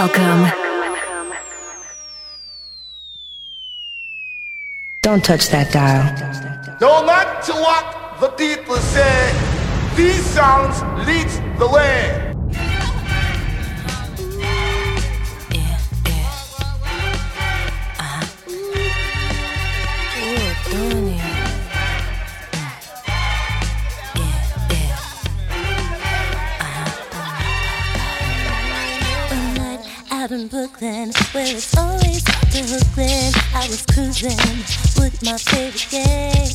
Welcome. Don't touch that dial. No to what the people say, these sounds lead the way. Brooklyn, where it's always the Brooklyn. I was cruising with my favorite gang.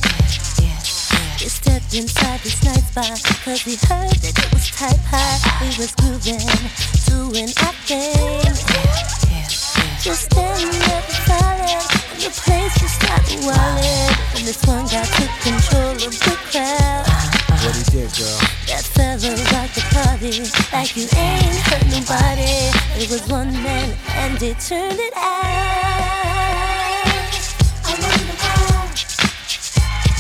We stepped inside this night spot, cause we heard that it was type high. We was grooving, doing our thing. Just standing there silent, and the place just started wildin'. And this one guy took control of the crowd. What he did, girl? That fella rocked the party like you ain't hurt nobody. It was one man and he turned it out. I wonder why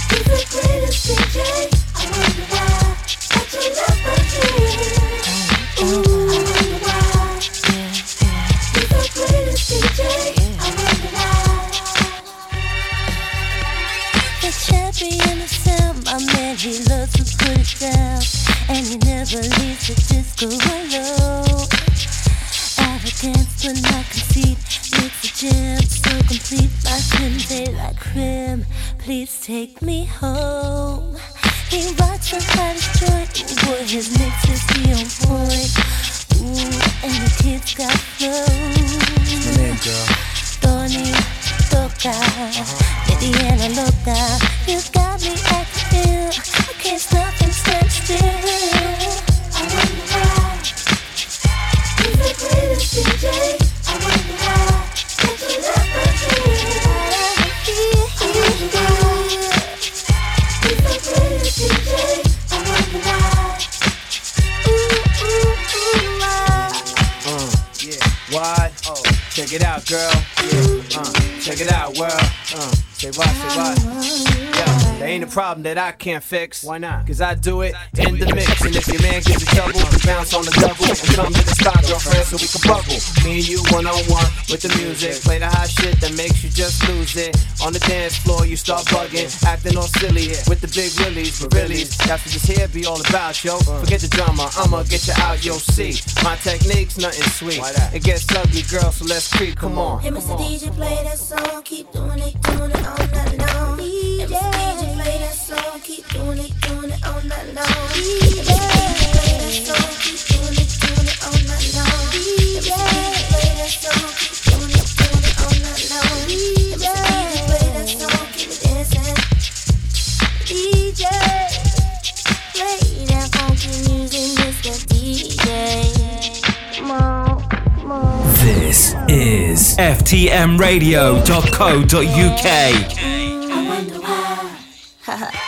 he's the greatest DJ. I wonder why that you never never leaves the disco alone. Arrogance makes the jam so complete. My creme de creme, please take me home. He rocks the hottest joint, his mixes on. Problem that I can't fix. Why not? Cause I do it in the mix. And if your man gets in trouble, bounce on the double and come to the spot, girlfriend, so we can bubble. Me and you one on one with the music. Play the hot shit that makes you just lose it. On the dance floor, you start bugging, acting all silly with the big willies. But really, that's what this here be all about, yo. Forget the drama, I'ma get you out, yo. See, my technique's nothing sweet. It gets ugly, girl, so let's creep. Come on. Hey, Mr. DJ, play that song. Keep doing it, doing it all night Keep doing it, doing it all night long. Hey, Mr. DJ, play that song. Keep doing it, doing it all night long. Hey, play that song. Keep doing it, doing it all night long. DJ, play that song. Keep it dancing. DJ, play that funky music, Mr. DJ. Come on, come on. This is FTMRadio.co.uk. I wonder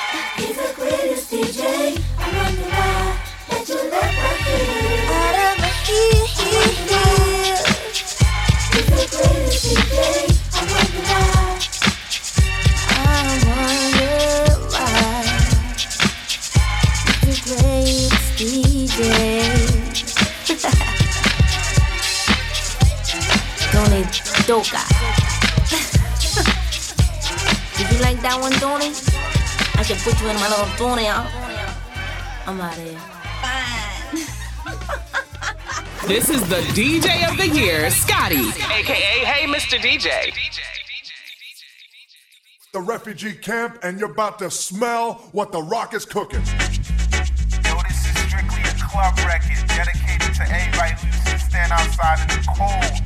DJ. Tony Doka. Did you like that one, Tony? I should put you in my little Tony, huh? I'm out of here. This is the DJ of the year, Scotty. AKA, hey, Mr. DJ. The refugee camp, and you're about to smell what the rock is cooking. Club record dedicated to everybody who used to stand outside in the cold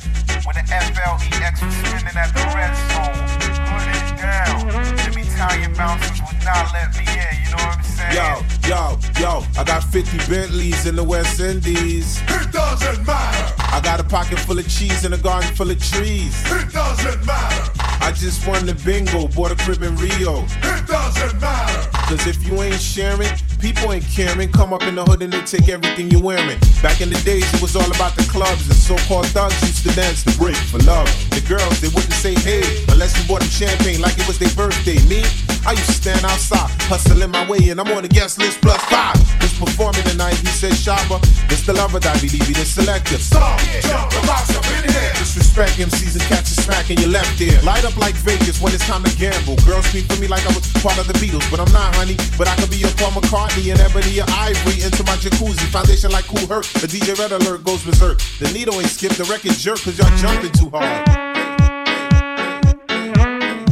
when the FLEX was spinning at the red zone. Put it down. Them Italian bouncers would not let me in, you know what I'm saying? Yo, yo, yo, I got 50 Bentleys in the West Indies. It doesn't matter. I got a pocket full of cheese and a garden full of trees. It doesn't matter. I just won the bingo, bought a crib in Rio. It doesn't matter. Cause if you ain't sharing, people ain't caring. Come up in the hood and they take everything you're wearing. Back in the days, it was all about the clubs. And so-called thugs used to dance the break for love. The girls, they wouldn't say hey unless you bought them champagne like it was their birthday. Me, I used to stand outside, hustling my way and I'm on the guest list plus five. Who's performing tonight? He said, Shabba, this the lover that believe he the selective. Stop, jump, the box up in here. Disrespect MCs and catch a smack in your left ear. Light up like Vegas when it's time to gamble. Girls speak for me like I was part of the Beatles, but I'm not, honey. But I could be your Paul McCartney and Ebony or Ivory into my jacuzzi. Foundation like Kool Herc. The DJ Red Alert goes berserk. The needle ain't skip, the record jerk, cause y'all jumping too hard.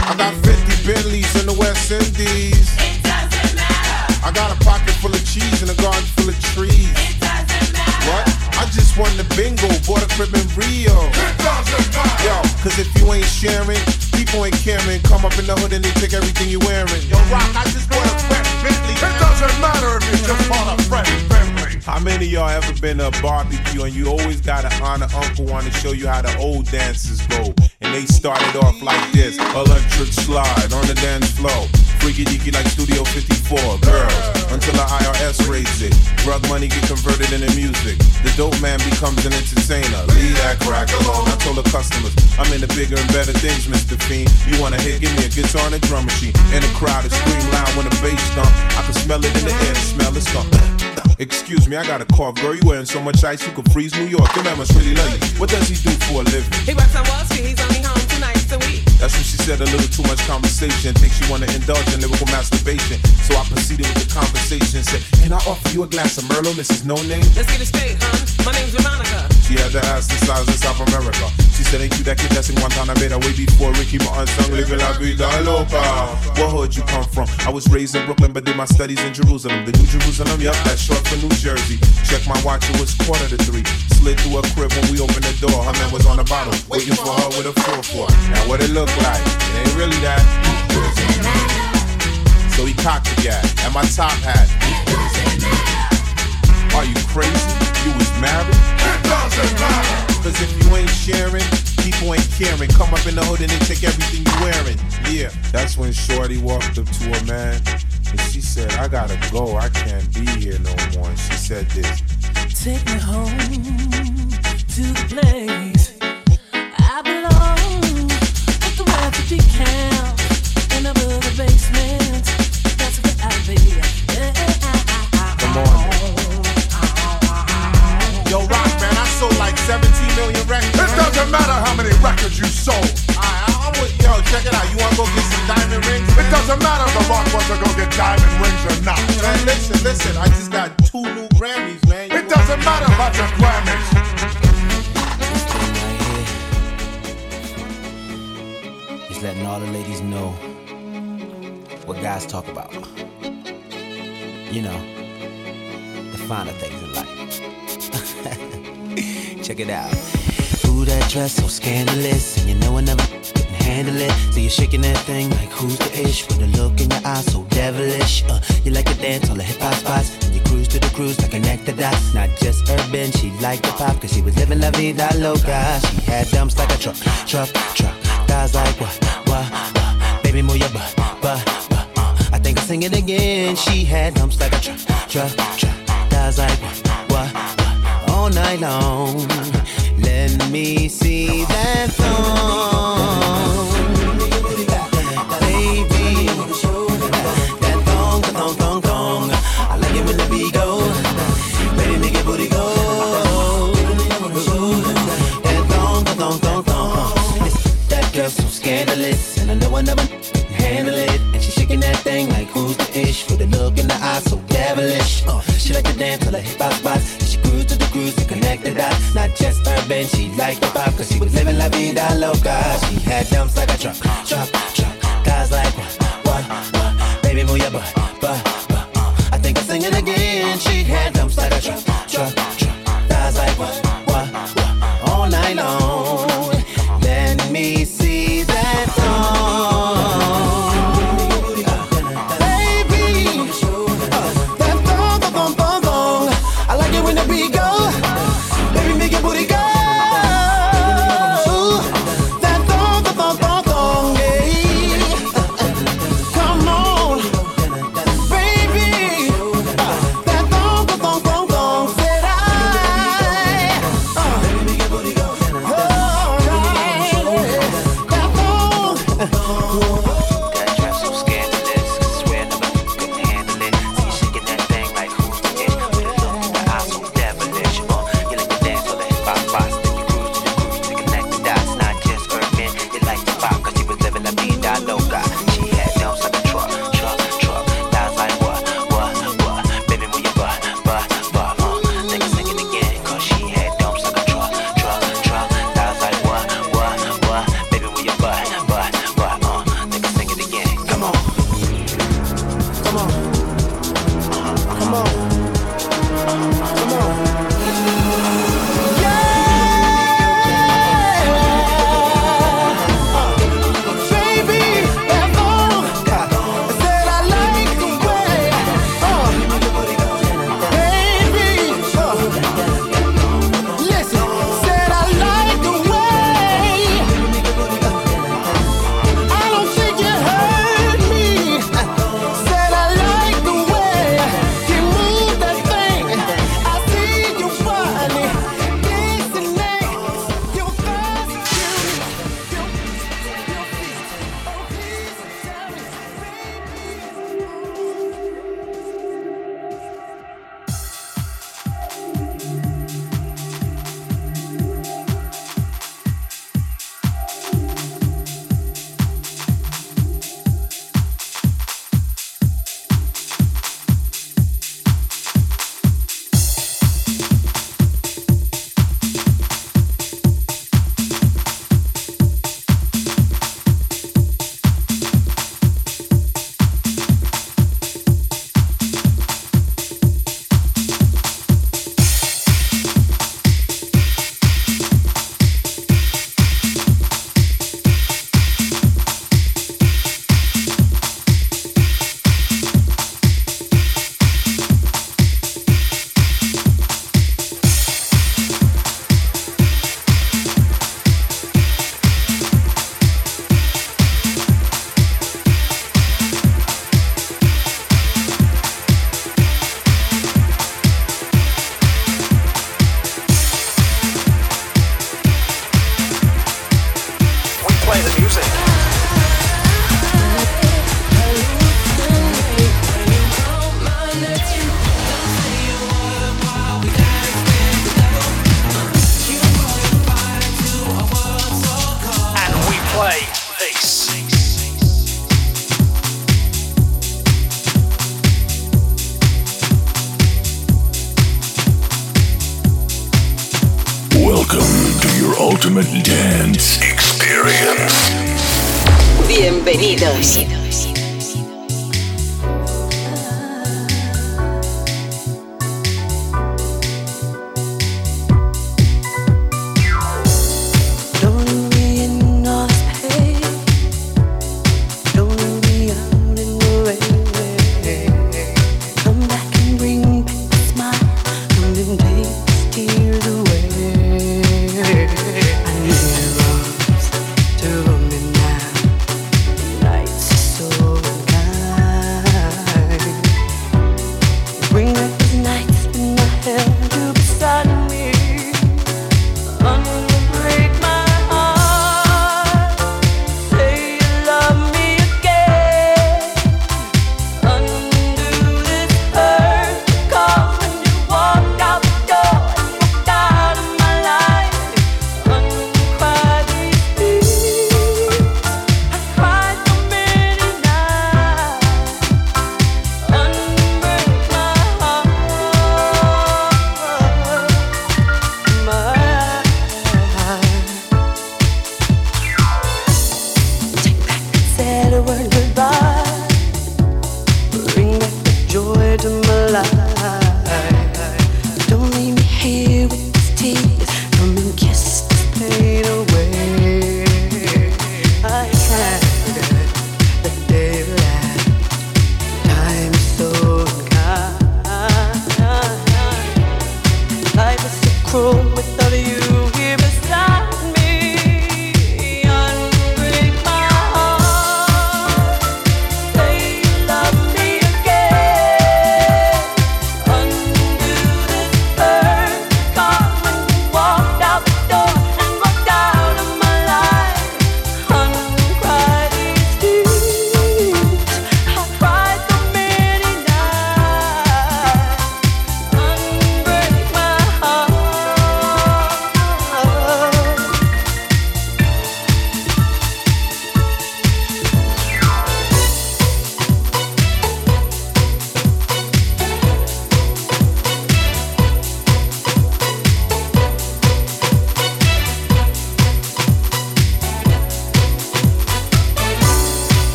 I got 50 Bentleys in the West Indies. It doesn't matter. I got a pocket full of cheese and a garden full of trees. It doesn't matter. What? I just won the bingo, bought a crib in Rio. It doesn't matter. Yo, cause if you ain't sharing, people ain't caring. Come up in the hood and they take everything you wearing. Yo, Rock, I just bought a fresh Bentley. It doesn't matter if you just bought a fresh Bentley. How many of y'all ever been to a barbecue and you always got an honor uncle want to show you how the old dances go? And they started off like this electric slide on the dance floor. Freaky deaky like Studio 54, girls, until the IRS raise it. Drug money get converted into music. The dope man becomes an entertainer. Leave that crack alone. I told the customers, I'm into bigger and better things, Mr. Fiend. You wanna hit, give me a guitar and a drum machine. In the crowd, it scream loud when the bass thump. I can smell it in the air, the smell is skunk. Excuse me, I got a cough, girl. You wearing so much ice you could freeze New York. Your man must really love you. What does he do for a living? He works on Wall Street. He's only home That's when she said a little too much conversation. Think she wanna indulge in lyrical masturbation. So I proceeded with the conversation. Said, Can I offer you a glass of Merlot, Mrs. No Name? Let's get it straight, huh? My name's Veronica. She had to ask the size of South America. She said, Ain't you that kid that's in Guantanamera way before Ricky Martin sung Living La Vida Loca? What hood you come from? I was raised in Brooklyn, but did my studies in Jerusalem. The New Jerusalem, yup, that's short for New Jersey. Check my watch, it was quarter to three. Slid through a crib when we opened the door. Her man was on the bottom, waiting for her with a 4-4. Now what it look like? It ain't really that. So he cocked the guy and my top hat. Are you crazy? You was married? It doesn't matter. Cause if you ain't sharing, people ain't caring. Come up in the hood and they take everything you wearing. Yeah, that's when Shorty walked up to her man and she said, I gotta go. I can't be here no more. And she said this. Take me home to the place the refugee dress so scandalous, and you know I never couldn't handle it. So you're shaking that thing like who's the ish with a look in your eyes so devilish. Uh, you like to dance all the hip hop spots, and you cruise to the cruise like connect the dots. Not just urban, she liked the pop, cause she was living la vida loca. She had dumps like a truck, truck, truck.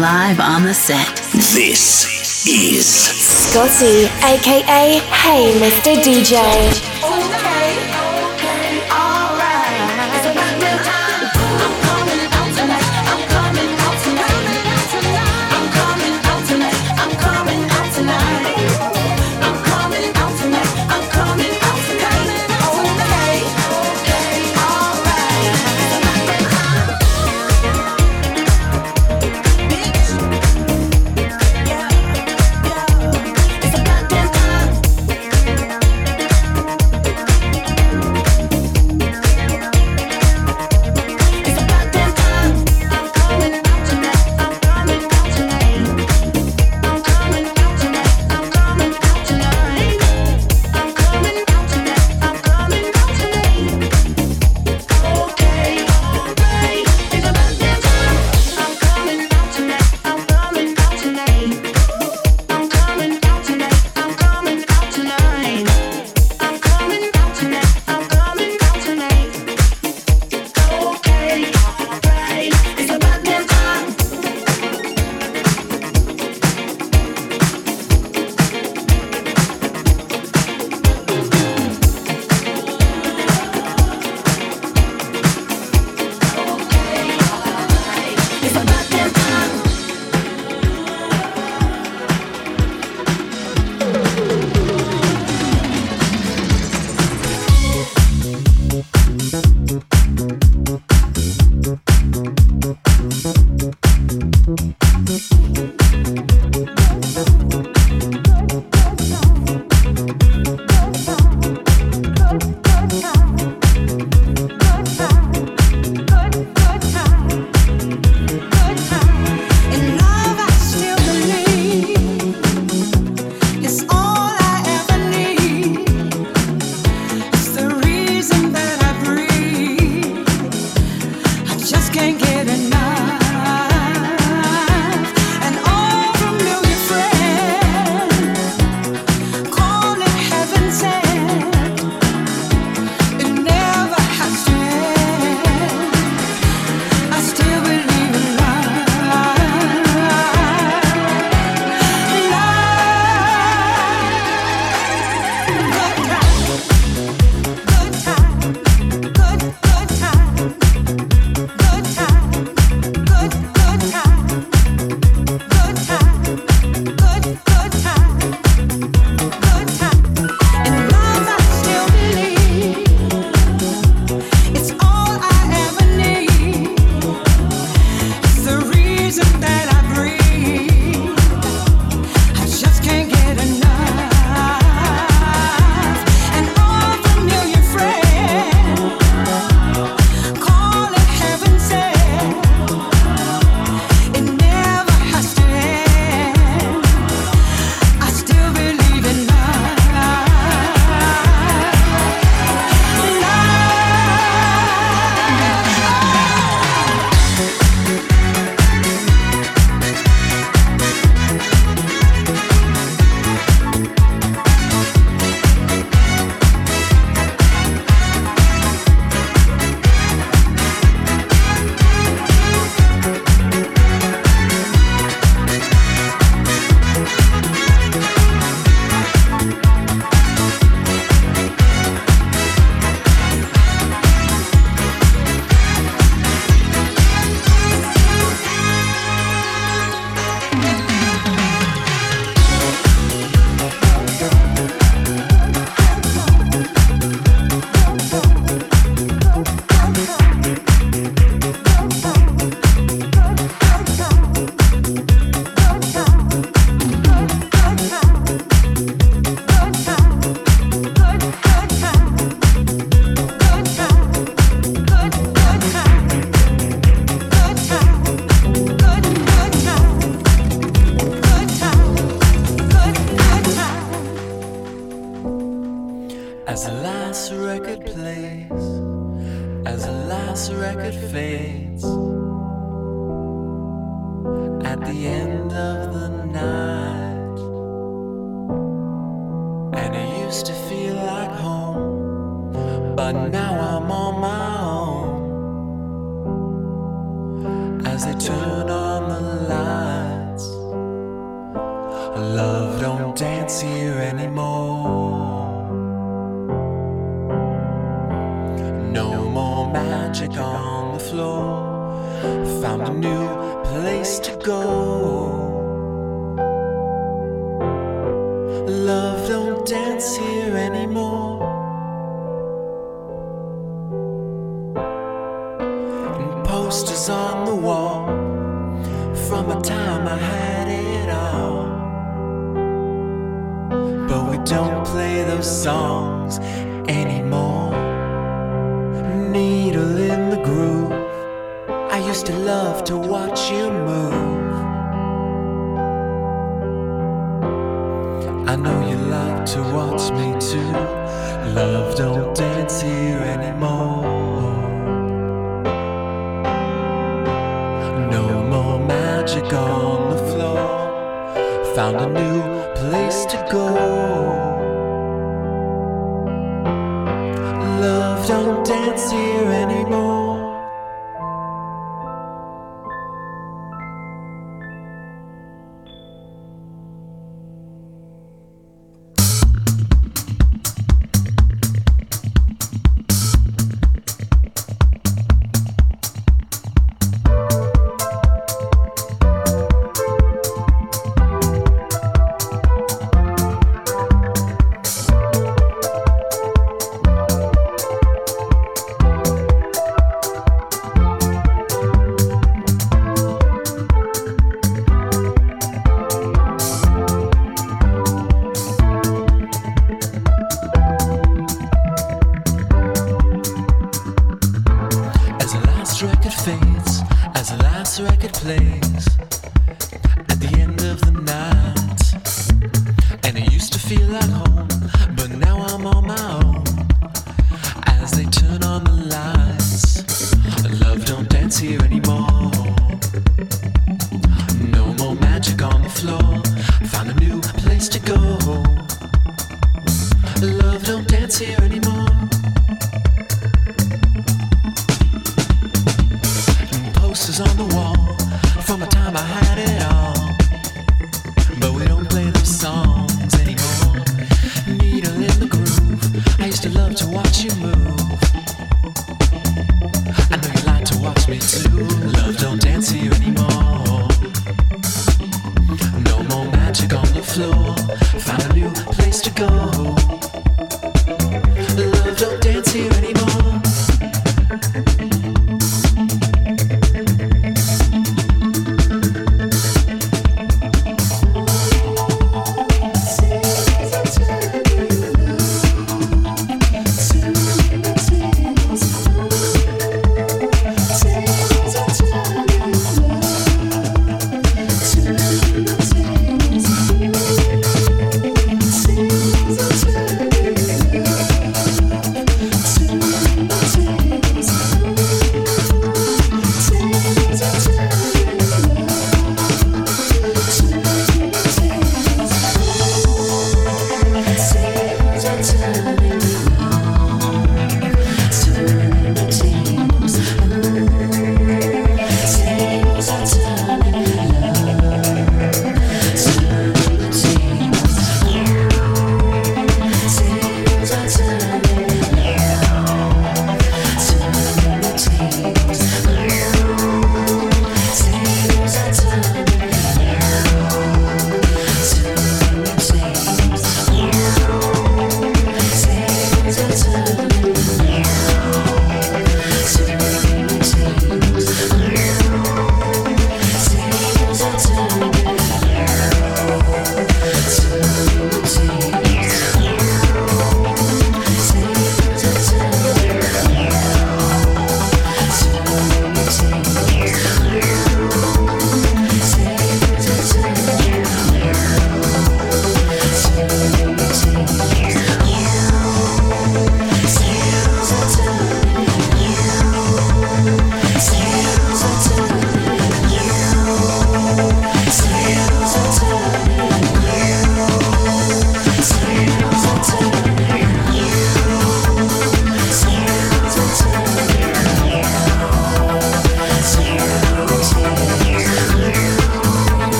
live on the set. This is Scotty, aka Hey Mr. DJ.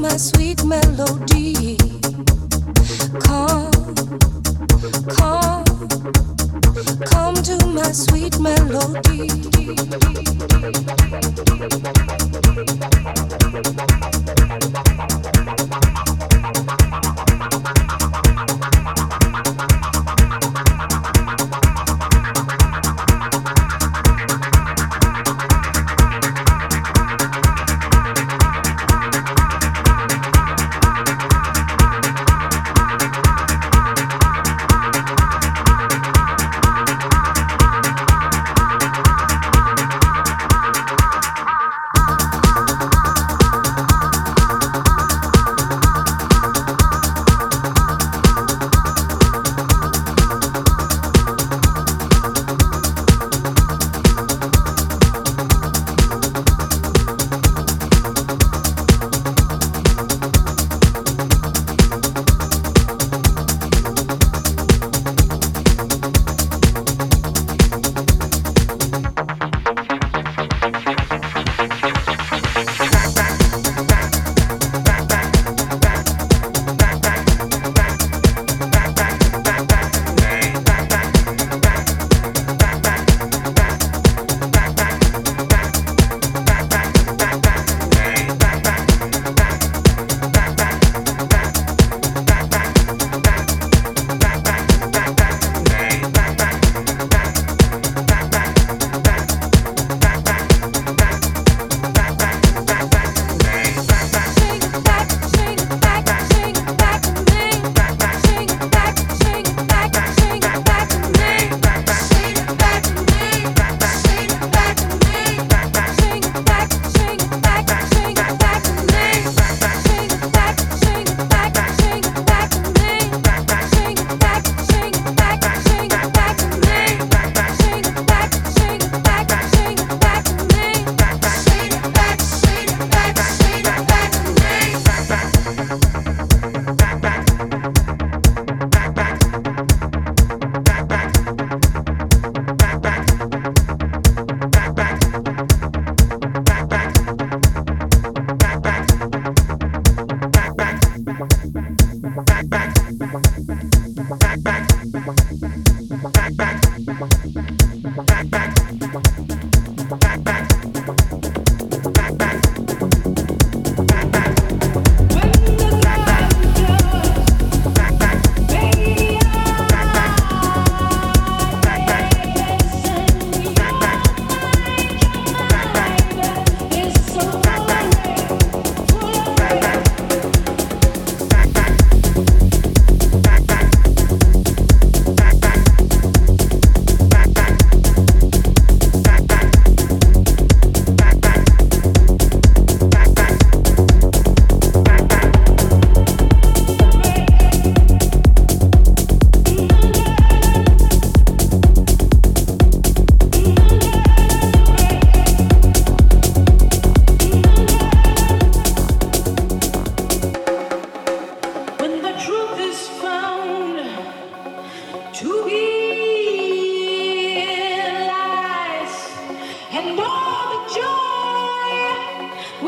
my sweet melody. Come, come, come to my sweet melody.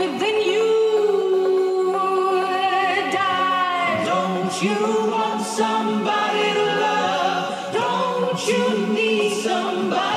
You die. Don't you want somebody to love? Don't you need somebody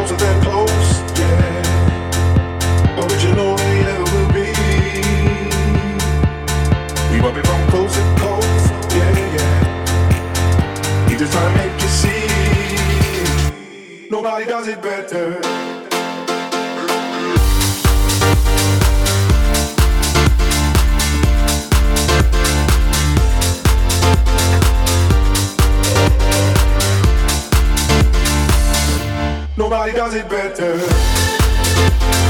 Closer than close, yeah. Never will be. We be to coast, yeah, yeah. Just to make you see. Nobody does it better. Nobody does it better.